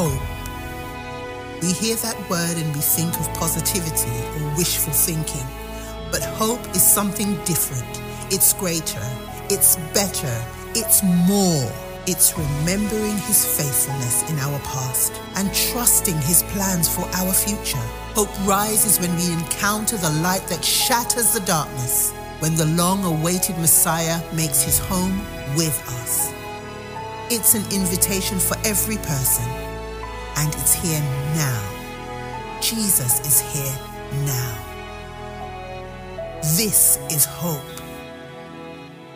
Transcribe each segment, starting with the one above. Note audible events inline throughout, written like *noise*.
Hope. We hear that word and we think of positivity or wishful thinking. But hope is something different. It's greater. It's better. It's more. It's remembering his faithfulness in our past and trusting his plans for our future. Hope rises when we encounter the light that shatters the darkness, when the long awaited Messiah makes his home with us. It's an invitation for every person, and it's here now. Jesus is here now. This is hope.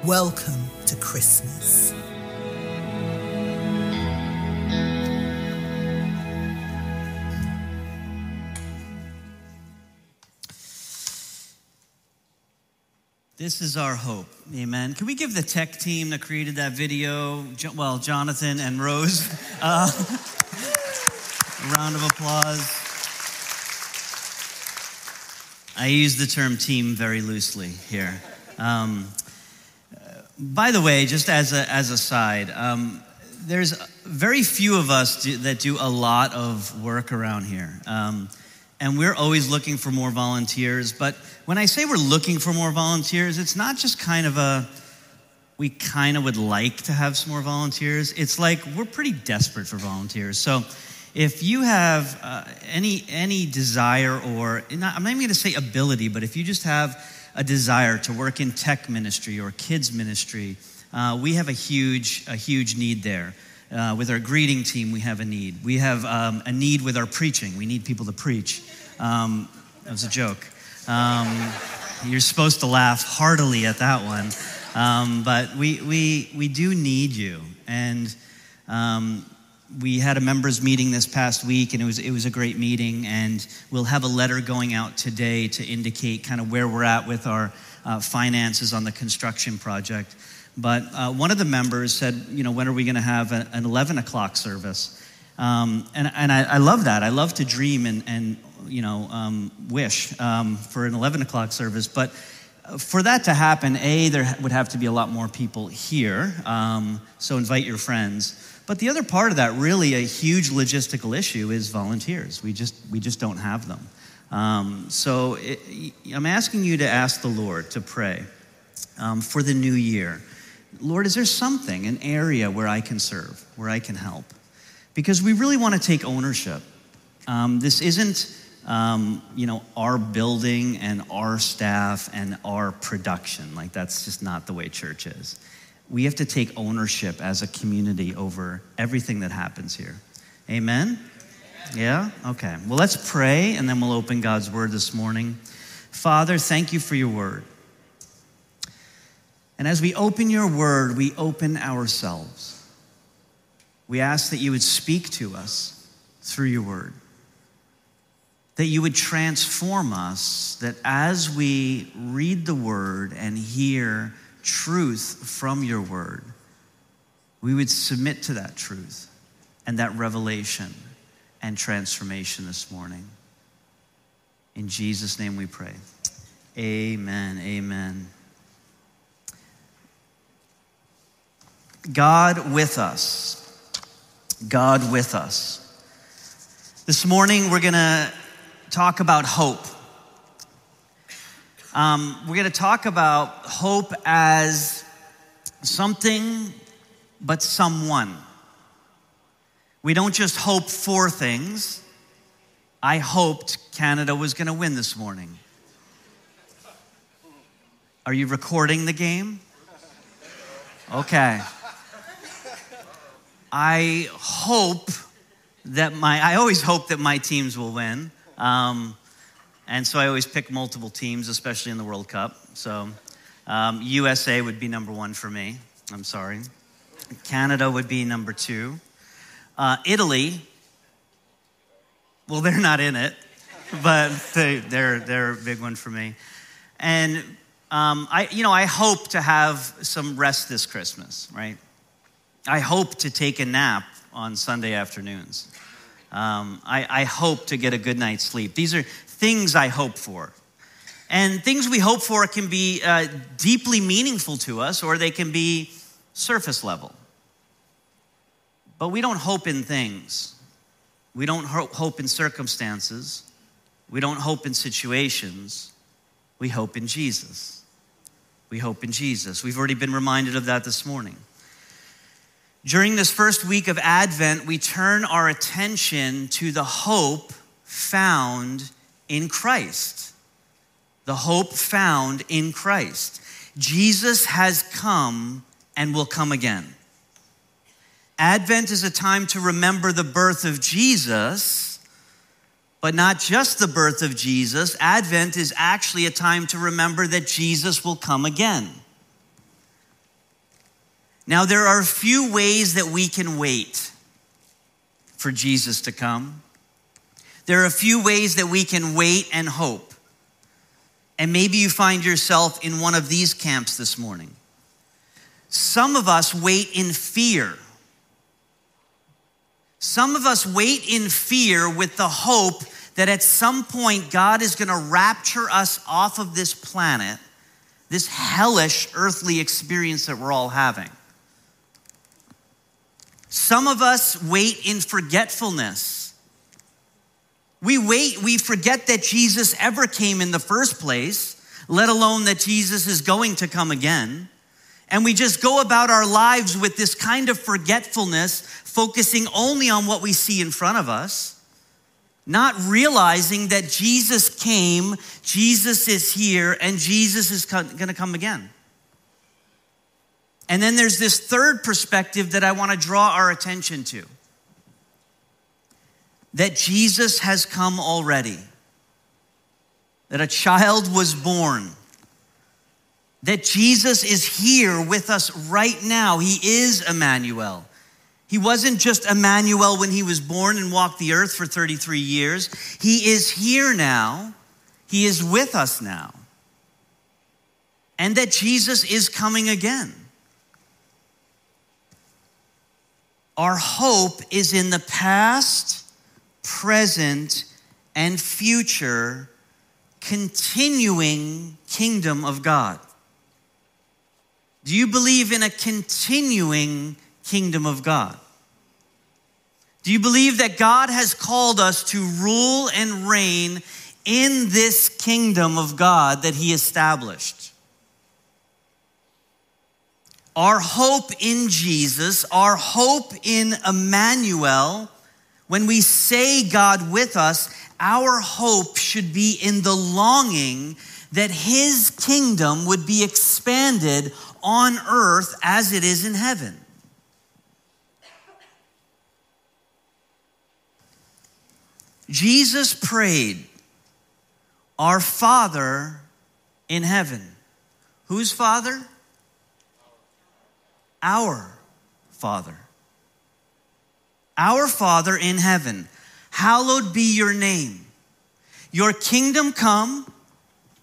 Welcome to Christmas. This is our hope. Amen. Can we give the tech team that created that video, well, Jonathan and Rose, *laughs* uh, round of applause? I use the term team very loosely here. Um, by the way, just as a, as a side, um, there's very few of us do, that do a lot of work around here. Um, and we're always looking for more volunteers. But when I say we're looking for more volunteers, it's not just kind of a, we kind of would like to have some more volunteers. It's like we're pretty desperate for volunteers. So if you have uh, any, any desire or, not, I'm not even going to say ability, but if you just have a desire to work in tech ministry or kids ministry, uh, we have a huge, a huge need there. Uh, with our greeting team, we have a need. We have um, a need with our preaching. We need people to preach. Um, that was a joke. Um, you're supposed to laugh heartily at that one. Um, but we, we, we do need you. And um, we had a members meeting this past week, and it was, it was a great meeting. And we'll have a letter going out today to indicate kind of where we're at with our uh, finances on the construction project. But uh, one of the members said, you know, when are we going to have a, an 11 o'clock service? Um, and and I, I, love that. I love to dream and, and you know, um, wish um, for an 11 o'clock service. But for that to happen, A, there would have to be a lot more people here. Um, so invite your friends. But the other part of that, really a huge logistical issue, is volunteers. We just, we just don't have them. Um, so it, I'm asking you to ask the Lord to pray um, for the new year. Lord, is there something, an area where I can serve, where I can help? Because we really want to take ownership. Um, this isn't, um, you know, our building and our staff and our production. Like, that's just not the way church is. We have to take ownership as a community over everything that happens here. Amen? Yeah? Okay. Well, let's pray and then we'll open God's word this morning. Father, thank you for your word. And as we open your word, we open ourselves. We ask that you would speak to us through your word, that you would transform us, that as we read the word and hear truth from your word, we would submit to that truth and that revelation and transformation this morning. In Jesus' name we pray. Amen. Amen. God with us. God with us. This morning, we're going to talk about hope. Um, we're going to talk about hope as something, but someone. We don't just hope for things. I hoped Canada was going to win this morning. Are you recording the game? Okay. I hope that my, I always hope that my teams will win. Um, and so I always pick multiple teams, especially in the World Cup. So um, USA would be number one for me. I'm sorry. Canada would be number two. Uh, Italy, well, they're not in it, but they, they're, they're a big one for me. And um, I, you know, I hope to have some rest this Christmas, right? I hope to take a nap on Sunday afternoons. Um, I, I hope to get a good night's sleep. These are things I hope for. And things we hope for can be uh, deeply meaningful to us or they can be surface level. But we don't hope in things, We don't hope in circumstances. We don't hope in situations. We hope in Jesus. We hope in Jesus. We've already been reminded of that this morning. During this first week of Advent, we turn our attention to the hope found in Christ. The hope found in Christ. Jesus has come and will come again. Advent is a time to remember the birth of Jesus, but not just the birth of Jesus. Advent is actually a time to remember that Jesus will come again. Now, there are a few ways that we can wait for Jesus to come. There are a few ways that we can wait and hope. And maybe you find yourself in one of these camps this morning. Some of us wait in fear. Some of us wait in fear with the hope that at some point God is going to rapture us off of this planet, this hellish earthly experience that we're all having. Some of us wait in forgetfulness. We wait, we forget that Jesus ever came in the first place, let alone that Jesus is going to come again. And we just go about our lives with this kind of forgetfulness, focusing only on what we see in front of us, not realizing that Jesus came, Jesus is here, and Jesus is going to come again. And then there's this third perspective that I want to draw our attention to that Jesus has come already, that a child was born, that Jesus is here with us right now. He is Emmanuel. He wasn't just Emmanuel when he was born and walked the earth for 33 years. He is here now. He is with us now. And that Jesus is coming again. Our hope is in the past, present, and future continuing kingdom of God. Do you believe in a continuing kingdom of God? Do you believe that God has called us to rule and reign in this kingdom of God that He established? Our hope in Jesus, our hope in Emmanuel, when we say God with us, our hope should be in the longing that his kingdom would be expanded on earth as it is in heaven. Jesus prayed, Our Father in heaven. Whose Father? our Father. Our Father in heaven, hallowed be your name. Your kingdom come.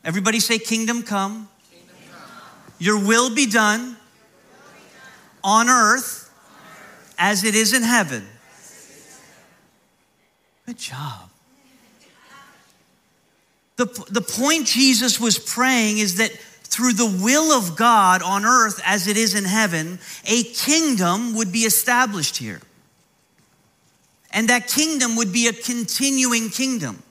Everybody say, Kingdom come. Kingdom. Your will be done, will be done. On, earth, on earth as it is in heaven. Good job. The, the point Jesus was praying is that through the will of God on earth as it is in heaven, a kingdom would be established here. And that kingdom would be a continuing kingdom.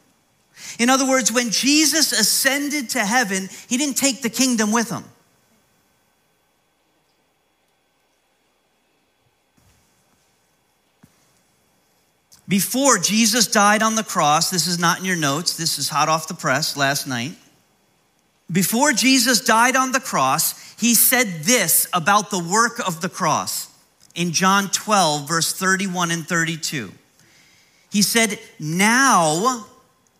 In other words, when Jesus ascended to heaven, he didn't take the kingdom with him. Before Jesus died on the cross, this is not in your notes, this is hot off the press last night. Before Jesus died on the cross, he said this about the work of the cross in John 12, verse 31 and 32. He said, Now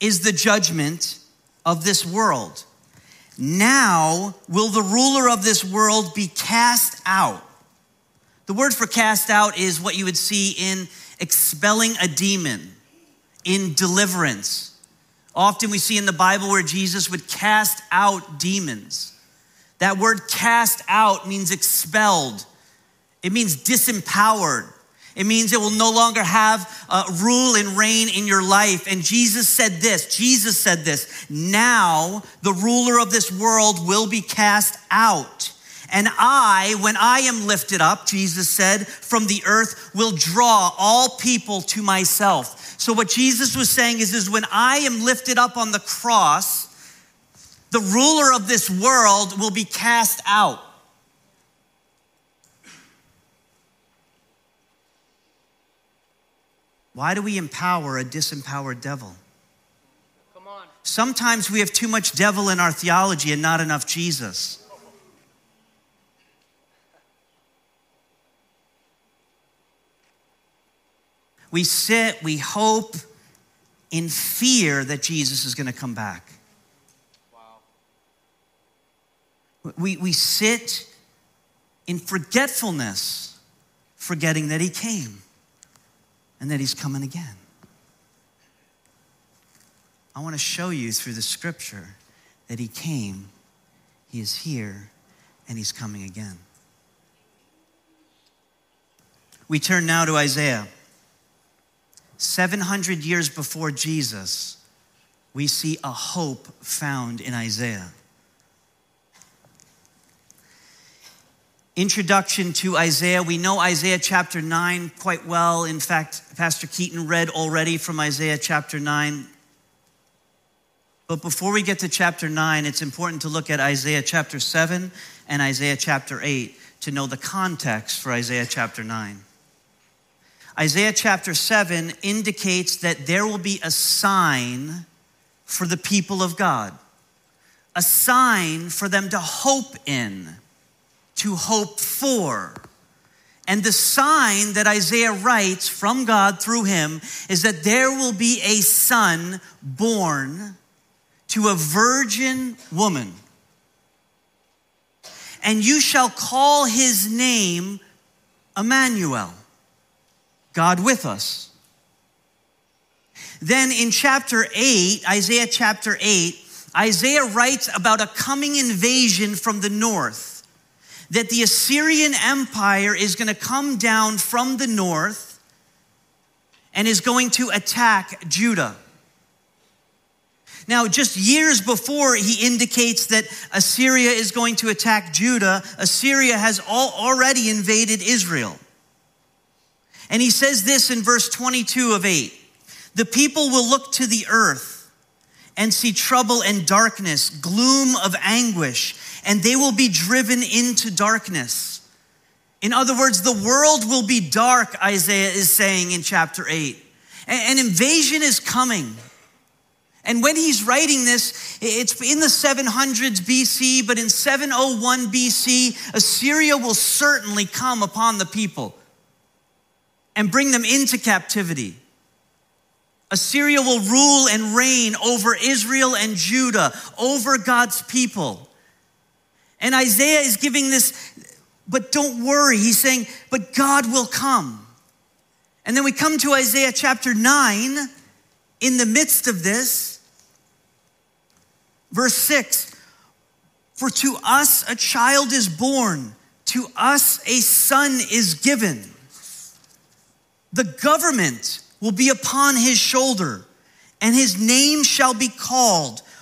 is the judgment of this world. Now will the ruler of this world be cast out. The word for cast out is what you would see in expelling a demon, in deliverance Often we see in the Bible where Jesus would cast out demons. That word cast out means expelled, it means disempowered. It means it will no longer have uh, rule and reign in your life. And Jesus said this Jesus said this now the ruler of this world will be cast out. And I, when I am lifted up, Jesus said, from the earth, will draw all people to myself. So, what Jesus was saying is, is when I am lifted up on the cross, the ruler of this world will be cast out. Why do we empower a disempowered devil? Sometimes we have too much devil in our theology and not enough Jesus. We sit, we hope in fear that Jesus is going to come back. Wow. We, we sit in forgetfulness, forgetting that he came and that he's coming again. I want to show you through the scripture that he came, he is here, and he's coming again. We turn now to Isaiah. 700 years before Jesus, we see a hope found in Isaiah. Introduction to Isaiah. We know Isaiah chapter 9 quite well. In fact, Pastor Keaton read already from Isaiah chapter 9. But before we get to chapter 9, it's important to look at Isaiah chapter 7 and Isaiah chapter 8 to know the context for Isaiah chapter 9. Isaiah chapter 7 indicates that there will be a sign for the people of God, a sign for them to hope in, to hope for. And the sign that Isaiah writes from God through him is that there will be a son born to a virgin woman. And you shall call his name Emmanuel God with us. Then in chapter 8, Isaiah chapter 8, Isaiah writes about a coming invasion from the north. That the Assyrian Empire is going to come down from the north and is going to attack Judah. Now, just years before he indicates that Assyria is going to attack Judah, Assyria has already invaded Israel. And he says this in verse 22 of 8 The people will look to the earth and see trouble and darkness, gloom of anguish, and they will be driven into darkness. In other words, the world will be dark, Isaiah is saying in chapter 8. An invasion is coming. And when he's writing this, it's in the 700s BC, but in 701 BC, Assyria will certainly come upon the people and bring them into captivity. Assyria will rule and reign over Israel and Judah, over God's people. And Isaiah is giving this, but don't worry. He's saying, but God will come. And then we come to Isaiah chapter 9. In the midst of this, verse 6 For to us a child is born, to us a son is given the government will be upon his shoulder, and his name shall be called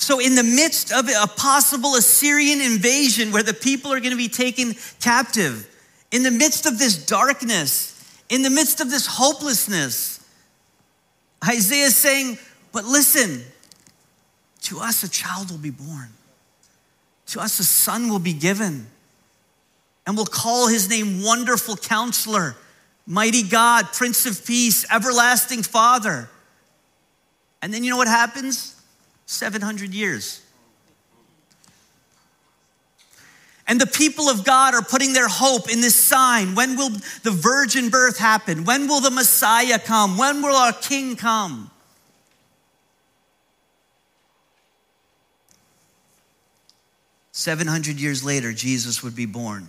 So, in the midst of a possible Assyrian invasion where the people are going to be taken captive, in the midst of this darkness, in the midst of this hopelessness, Isaiah is saying, But listen, to us a child will be born, to us a son will be given, and we'll call his name Wonderful Counselor Mighty God, Prince of Peace, Everlasting Father. And then you know what happens? 700 years. And the people of God are putting their hope in this sign. When will the virgin birth happen? When will the Messiah come? When will our King come? Seven hundred years later, Jesus would be born.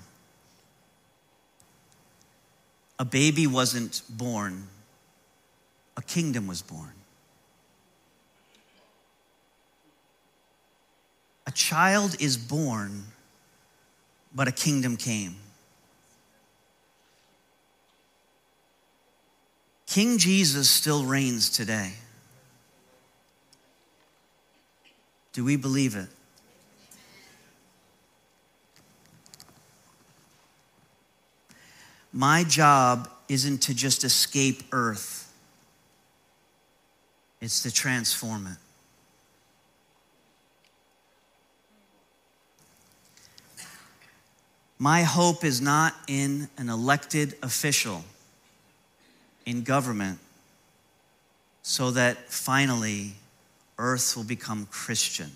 a baby wasn't born, a kingdom was born. A child is born, but a kingdom came. King Jesus still reigns today. Do we believe it? My job isn't to just escape earth, it's to transform it. My hope is not in an elected official in government so that finally earth will become Christian.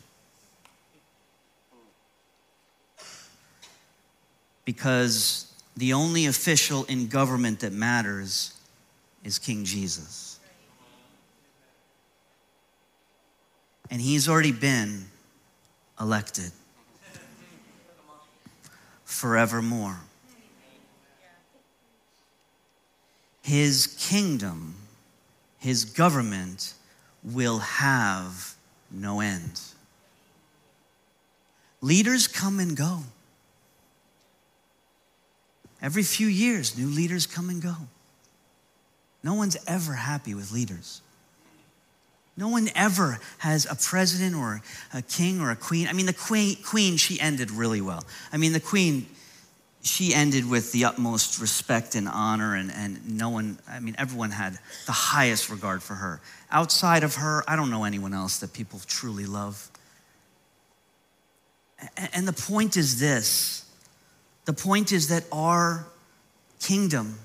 Because the only official in government that matters is King Jesus. And he's already been elected forevermore. His kingdom, his government will have no end. Leaders come and go. Every few years, new leaders come and go. No one's ever happy with leaders. No one ever has a president or a king or a queen. I mean, the queen, queen, she ended really well. I mean, the queen, she ended with the utmost respect and honor, and, and no one, I mean, everyone had the highest regard for her. Outside of her, I don't know anyone else that people truly love. And the point is this the point is that our kingdom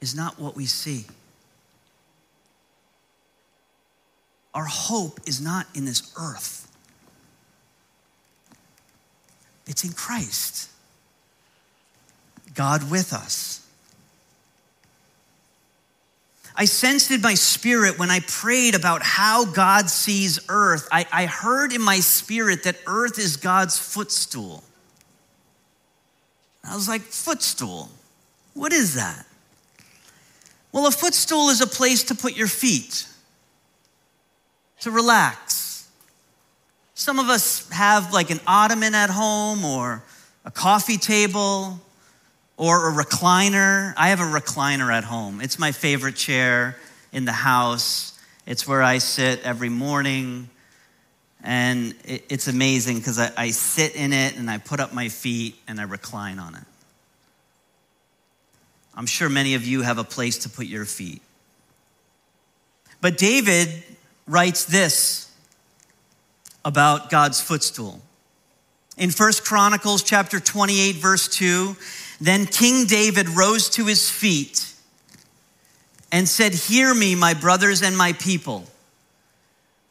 is not what we see. Our hope is not in this earth, it's in Christ. God with us. I sensed in my spirit when I prayed about how God sees earth, I, I heard in my spirit that earth is God's footstool. I was like, footstool? What is that? Well, a footstool is a place to put your feet, to relax. Some of us have like an ottoman at home or a coffee table or a recliner. I have a recliner at home. It's my favorite chair in the house. It's where I sit every morning. And it's amazing because I, sit in it and I put up my feet and I recline on it. I'm sure many of you have a place to put your feet. But David writes this about God's footstool. In First Chronicles chapter 28 verse 2, then King David rose to his feet and said, "Hear me, my brothers and my people.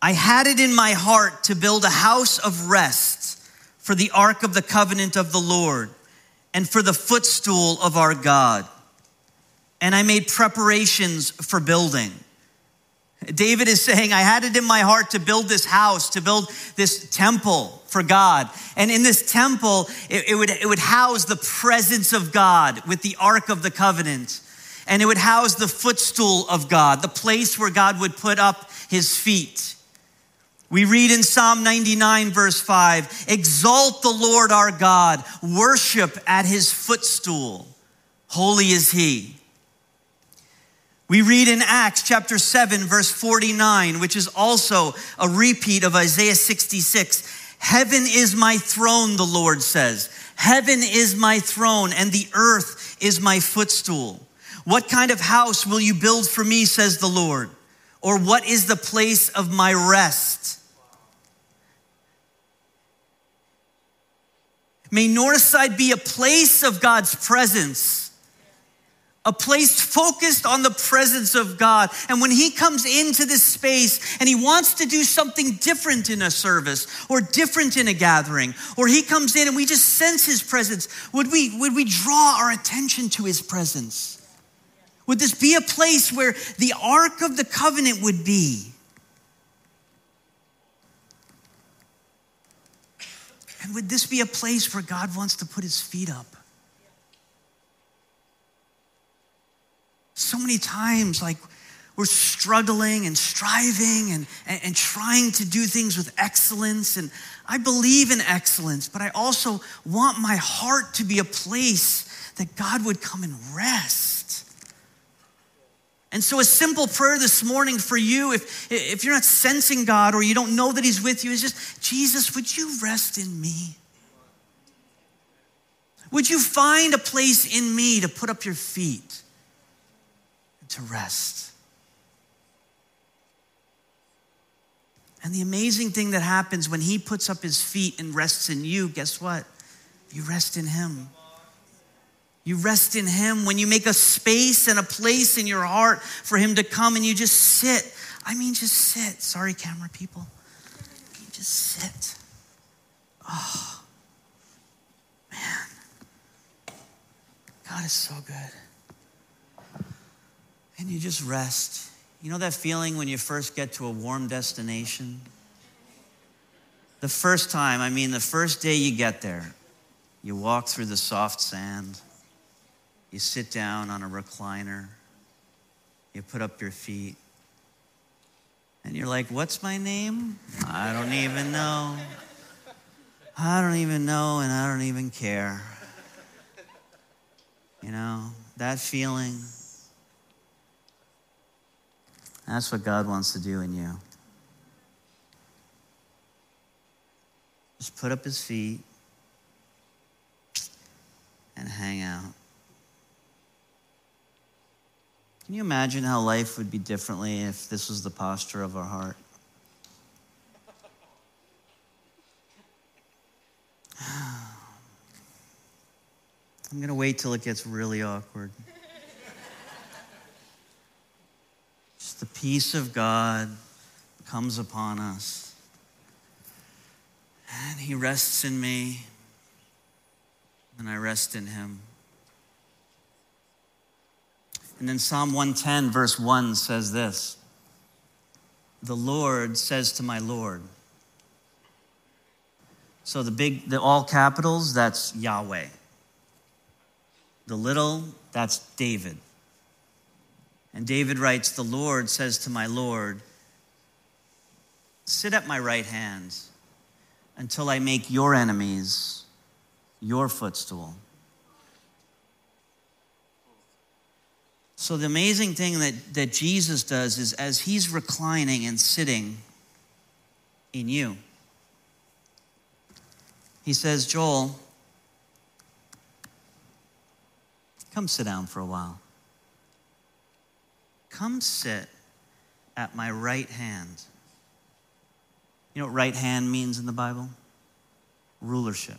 I had it in my heart to build a house of rest for the ark of the covenant of the Lord and for the footstool of our God. And I made preparations for building. David is saying, I had it in my heart to build this house, to build this temple for God. And in this temple, it, it, would, it would house the presence of God with the Ark of the Covenant. And it would house the footstool of God, the place where God would put up his feet. We read in Psalm 99, verse 5 Exalt the Lord our God, worship at his footstool. Holy is he. We read in Acts chapter 7, verse 49, which is also a repeat of Isaiah 66. Heaven is my throne, the Lord says. Heaven is my throne, and the earth is my footstool. What kind of house will you build for me, says the Lord? Or what is the place of my rest? May Northside be a place of God's presence, a place focused on the presence of God. And when He comes into this space and He wants to do something different in a service or different in a gathering, or He comes in and we just sense His presence, would we, would we draw our attention to His presence? Would this be a place where the Ark of the Covenant would be? And would this be a place where God wants to put his feet up? So many times, like, we're struggling and striving and, and, and, trying to do things with excellence. And I believe in excellence, but I also want my heart to be a place that God would come and rest. And so, a simple prayer this morning for you, if, if you're not sensing God or you don't know that He's with you, is just Jesus, would you rest in me? Would you find a place in me to put up your feet to rest? And the amazing thing that happens when He puts up His feet and rests in you, guess what? You rest in Him. You rest in Him when you make a space and a place in your heart for Him to come and you just sit. I mean, just sit. Sorry, camera people. You just sit. Oh, man. God is so good. And you just rest. You know that feeling when you first get to a warm destination? The first time, I mean, the first day you get there, you walk through the soft sand you sit down on a recliner, you put up your feet, and you're like, What's my name? I don't even know. I don't even know, and I don't even care. You know, that feeling. That's what God wants to do in you. Just put up his feet and hang out. Can you imagine how life would be differently if this was the posture of our heart? *sighs* I'm going to wait till it gets really awkward. The peace of God comes upon us. And He rests in me, and I rest in Him. And then Psalm 110, verse 1 says this The Lord says to my Lord. So the big, the all capitals, that's Yahweh. The little, that's David. And David writes, The Lord says to my Lord, Sit at my right hand until I make your enemies your footstool. So, the amazing thing that, that Jesus does is as he's reclining and sitting in you, he says, Joel, come sit down for a while. Come sit at my right hand. You know what right hand means in the Bible? Rulership,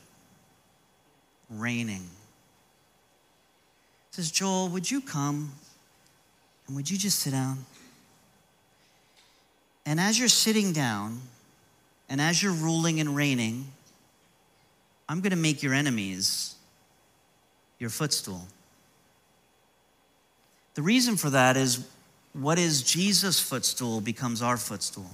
reigning. He says, Joel, would you come and would you just sit down? And as you're sitting down, and as you're ruling and reigning, I'm going to make your enemies your footstool. The reason for that is what is Jesus' footstool becomes our footstool.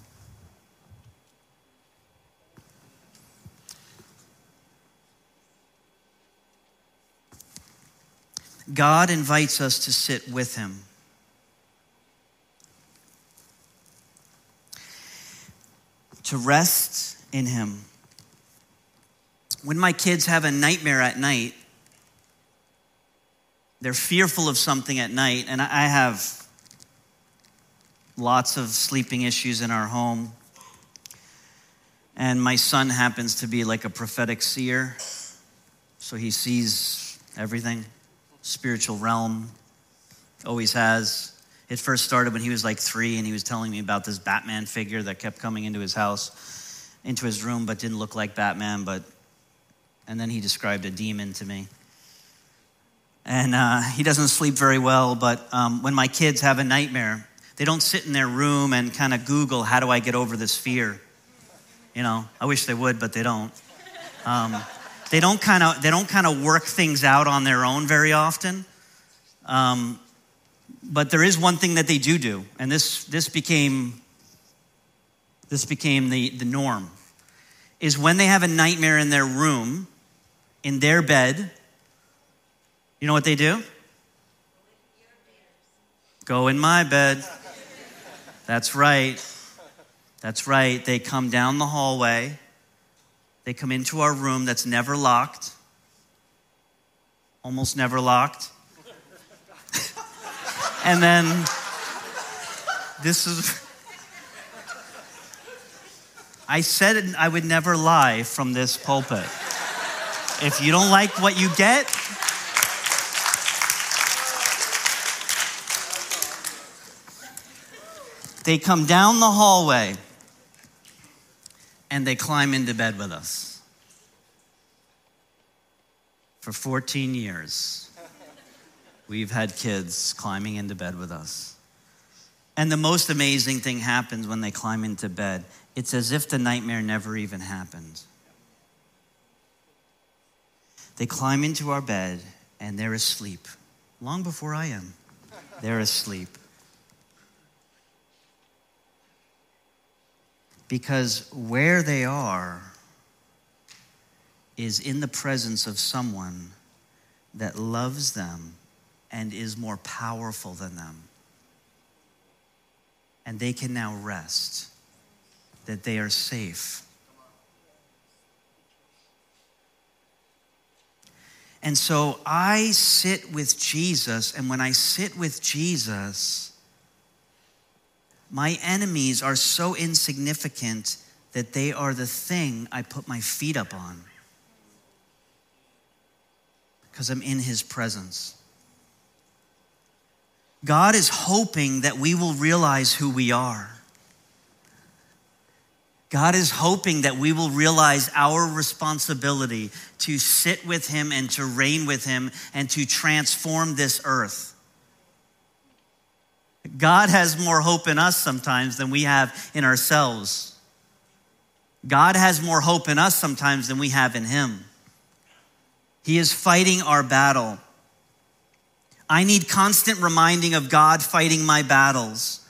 God invites us to sit with him. to rest in Him. When my kids have a nightmare at night, they're fearful of something at night, and I have lots of sleeping issues in our home. And my son happens to be like a prophetic seer, so he sees everything, spiritual realm, always has. It first started when he was like three and he was telling me about this Batman figure that kept coming into his house, into his room, but didn't look like Batman. But, and then he described a demon to me. And uh, he doesn't sleep very well, but um, when my kids have a nightmare, they don't sit in their room and kind of Google, how do I get over this fear? You know, I wish they would, but they don't. Um, they don't kind of they don't kind of work things out on their own very often. Um, but there is one thing that they do do, and this, this became, this became the, the norm, is when they have a nightmare in their room, in their bed, you know what they do? Go in my bed. That's right. That's right. They come down the hallway. They come into our room that's never locked, almost never locked. *laughs* and then this is. I said I would never lie from this pulpit. If you don't like what you get, they come down the hallway and they climb into bed with us. For 14 years, we've had kids climbing into bed with us. And the most amazing thing happens when they climb into bed. It's as if the nightmare never even happened. They climb into our bed and they're asleep, long before I am. They're asleep. Because where they are is in the presence of someone that loves them and is more powerful than them. And they can now rest that they are safe. And so I sit with Jesus, and when I sit with Jesus, my enemies are so insignificant that they are the thing I put my feet up on because I'm in his presence. God is hoping that we will realize who we are. God is hoping that we will realize our responsibility to sit with Him and to reign with Him and to transform this earth. God has more hope in us sometimes than we have in ourselves. God has more hope in us sometimes than we have in Him. He is fighting our battle. I need constant reminding of God fighting my battles.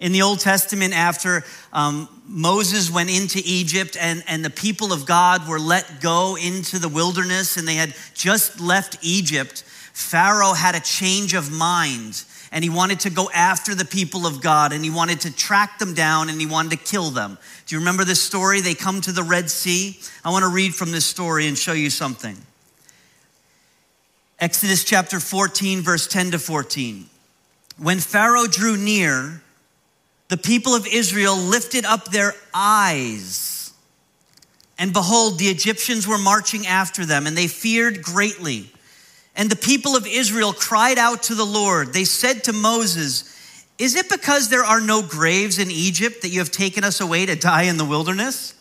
In the Old Testament, after um, Moses went into Egypt and, and the people of God were let go into the wilderness and they had just left Egypt, Pharaoh had a change of mind and he wanted to go after the people of God and he wanted to track them down and he wanted to kill them. Do you remember this story? They come to the Red Sea. I want to read from this story and show you something. Exodus chapter 14, verse 10 to 14. When Pharaoh drew near, the people of Israel lifted up their eyes. And behold, the Egyptians were marching after them, and they feared greatly. And the people of Israel cried out to the Lord. They said to Moses, Is it because there are no graves in Egypt that you have taken us away to die in the wilderness?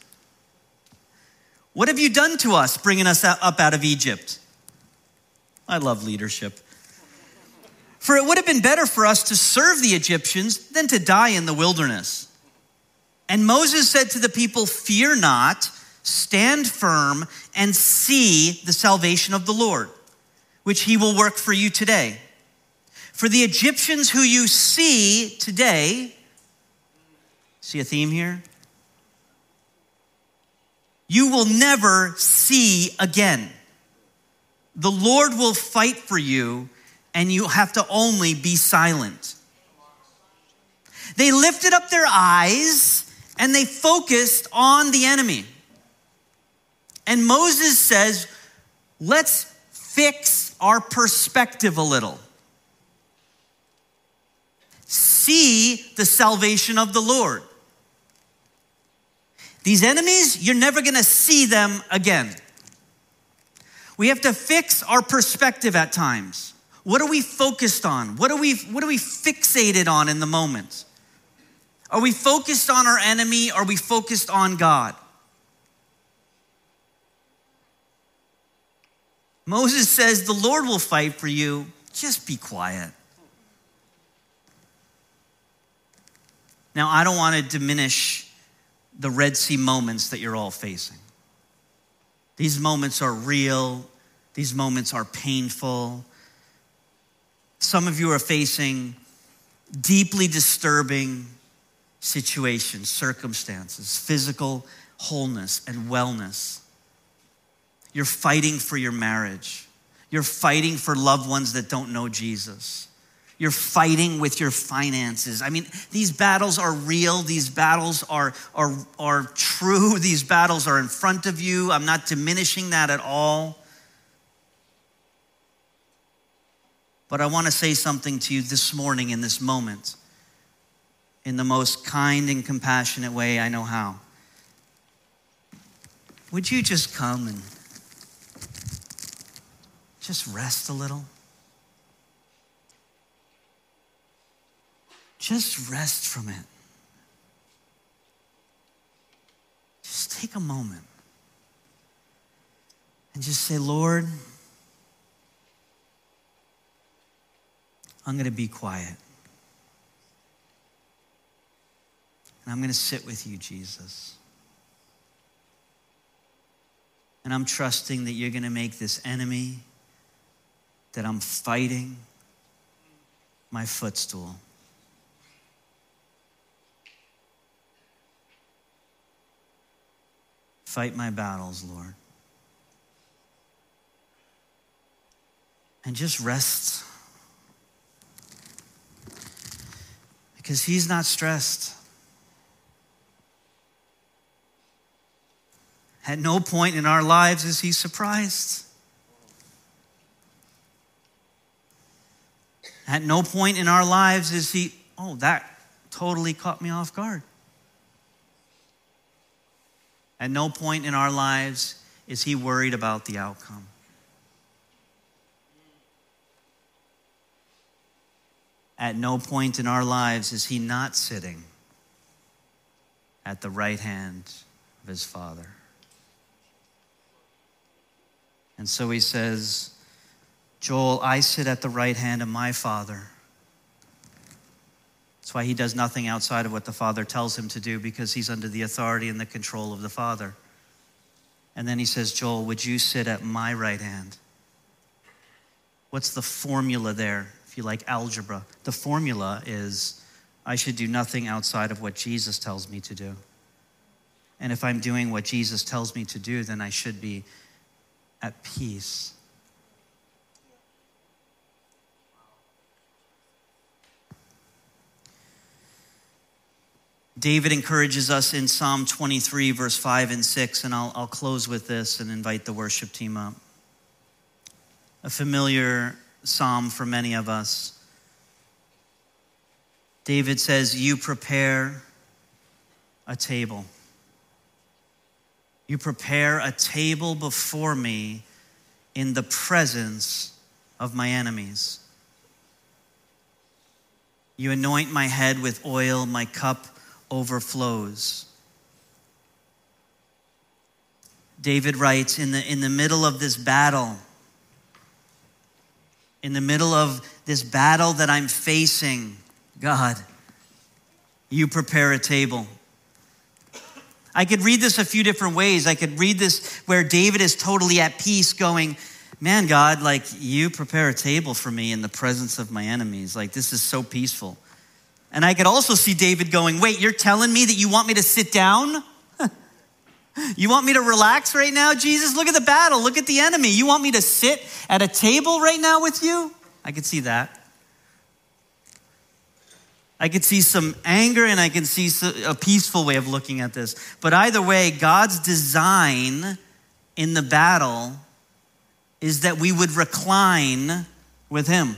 What have you done to us, bringing us up out of Egypt? I love leadership. For it would have been better for us to serve the Egyptians than to die in the wilderness. And Moses said to the people, Fear not, stand firm, and see the salvation of the Lord which he will work for you today. For the Egyptians who you see today, see a theme here? You will never see again. The Lord will fight for you, and you have to only be silent. They lifted up their eyes and they focused on the enemy. And Moses says, Let's fix our perspective a little. See the salvation of the Lord. These enemies, you're never gonna see them again. We have to fix our perspective at times. What are we focused on? What are we, what are we fixated on in the moment? Are we focused on our enemy? Are we focused on God? Moses says, The Lord will fight for you. Just be quiet. Now, I don't want to diminish the Red Sea moments that you're all facing. These moments are real, these moments are painful. Some of you are facing deeply disturbing situations, circumstances, physical wholeness and wellness. You're fighting for your marriage. You're fighting for loved ones that don't know Jesus. you're fighting with your finances. I mean, these battles are real. These battles are, are, are true. *laughs* These battles are in front of you. I'm not diminishing that at all. But I want to say something to you this morning in this moment in the most kind and compassionate way I know how. Would you just come and just rest a little? Just rest from it. Just take a moment and just say, Lord, I'm going to be quiet. And I'm going to sit with you, Jesus. And I'm trusting that you're going to make this enemy that I'm fighting my footstool. Fight my battles, Lord. And just rest. Because he's not stressed. At no point in our lives is he surprised. At no point in our lives is he, oh, that totally caught me off guard. At no point in our lives is he worried about the outcome. At no point in our lives is he not sitting at the right hand of his Father. And so he says, Joel, I sit at the right hand of my Father. That's why he does nothing outside of what the Father tells him to do because he's under the authority and the control of the Father. And then he says, Joel, would you sit at my right hand? What's the formula there? If you like algebra, the formula is I should do nothing outside of what Jesus tells me to do. And if I'm doing what Jesus tells me to do, then I should be at peace. David encourages us in Psalm 23, verse 5 and 6, and I'll, I'll close with this and invite the worship team up. A familiar psalm for many of us. David says, You prepare a table. You prepare a table before me in the presence of my enemies. You anoint my head with oil, my cup overflows. David writes in the, in the middle of this battle, in the middle of this battle that I'm facing, God, you prepare a table. I could read this a few different ways. I could read this where David is totally at peace, going, Man, God, like you prepare a table for me in the presence of my enemies. Like this is so peaceful. And I could also see David going, Wait, you're telling me that you want me to sit down? *laughs* you want me to relax right now, Jesus? Look at the battle. Look at the enemy. You want me to sit at a table right now with you? I could see that. I could see some anger and I can see a peaceful way of looking at this. But either way, God's design in the battle is that we would recline with Him.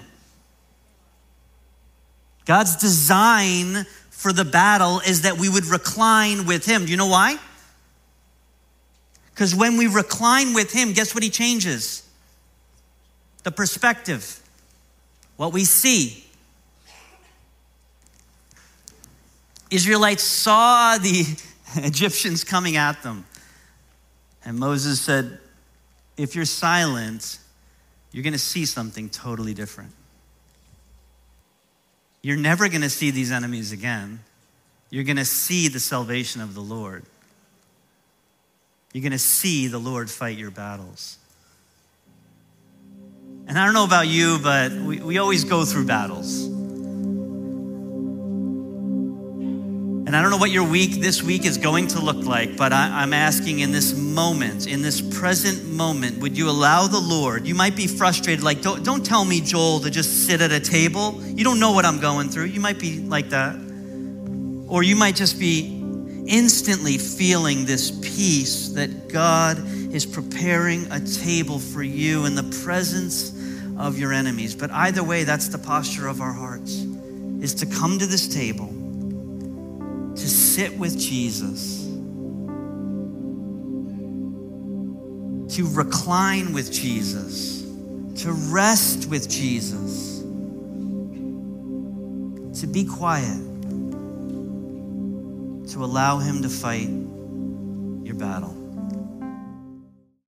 God's design for the battle is that we would recline with Him. Do you know why? Because when we recline with Him, guess what He changes? The perspective, what we see. Israelites saw the *laughs* Egyptians coming at them. And Moses said, If you're silent, you're going to see something totally different. You're never going to see these enemies again. You're going to see the salvation of the Lord. You're going to see the Lord fight your battles. And I don't know about you, but we, we always go through battles. And I don't know what your week this week is going to look like, but I, am asking in this moment, in this present moment, would you allow the Lord? You might be frustrated, like, don't, don't tell me, Joel, to just sit at a table. You don't know what I'm going through. You might be like that. Or you might just be instantly feeling this peace that God is preparing a table for you in the presence of your enemies. But either way, that's the posture of our hearts, is to come to this table to sit with Jesus, to recline with Jesus, to rest with Jesus, to be quiet, to allow Him to fight your battle.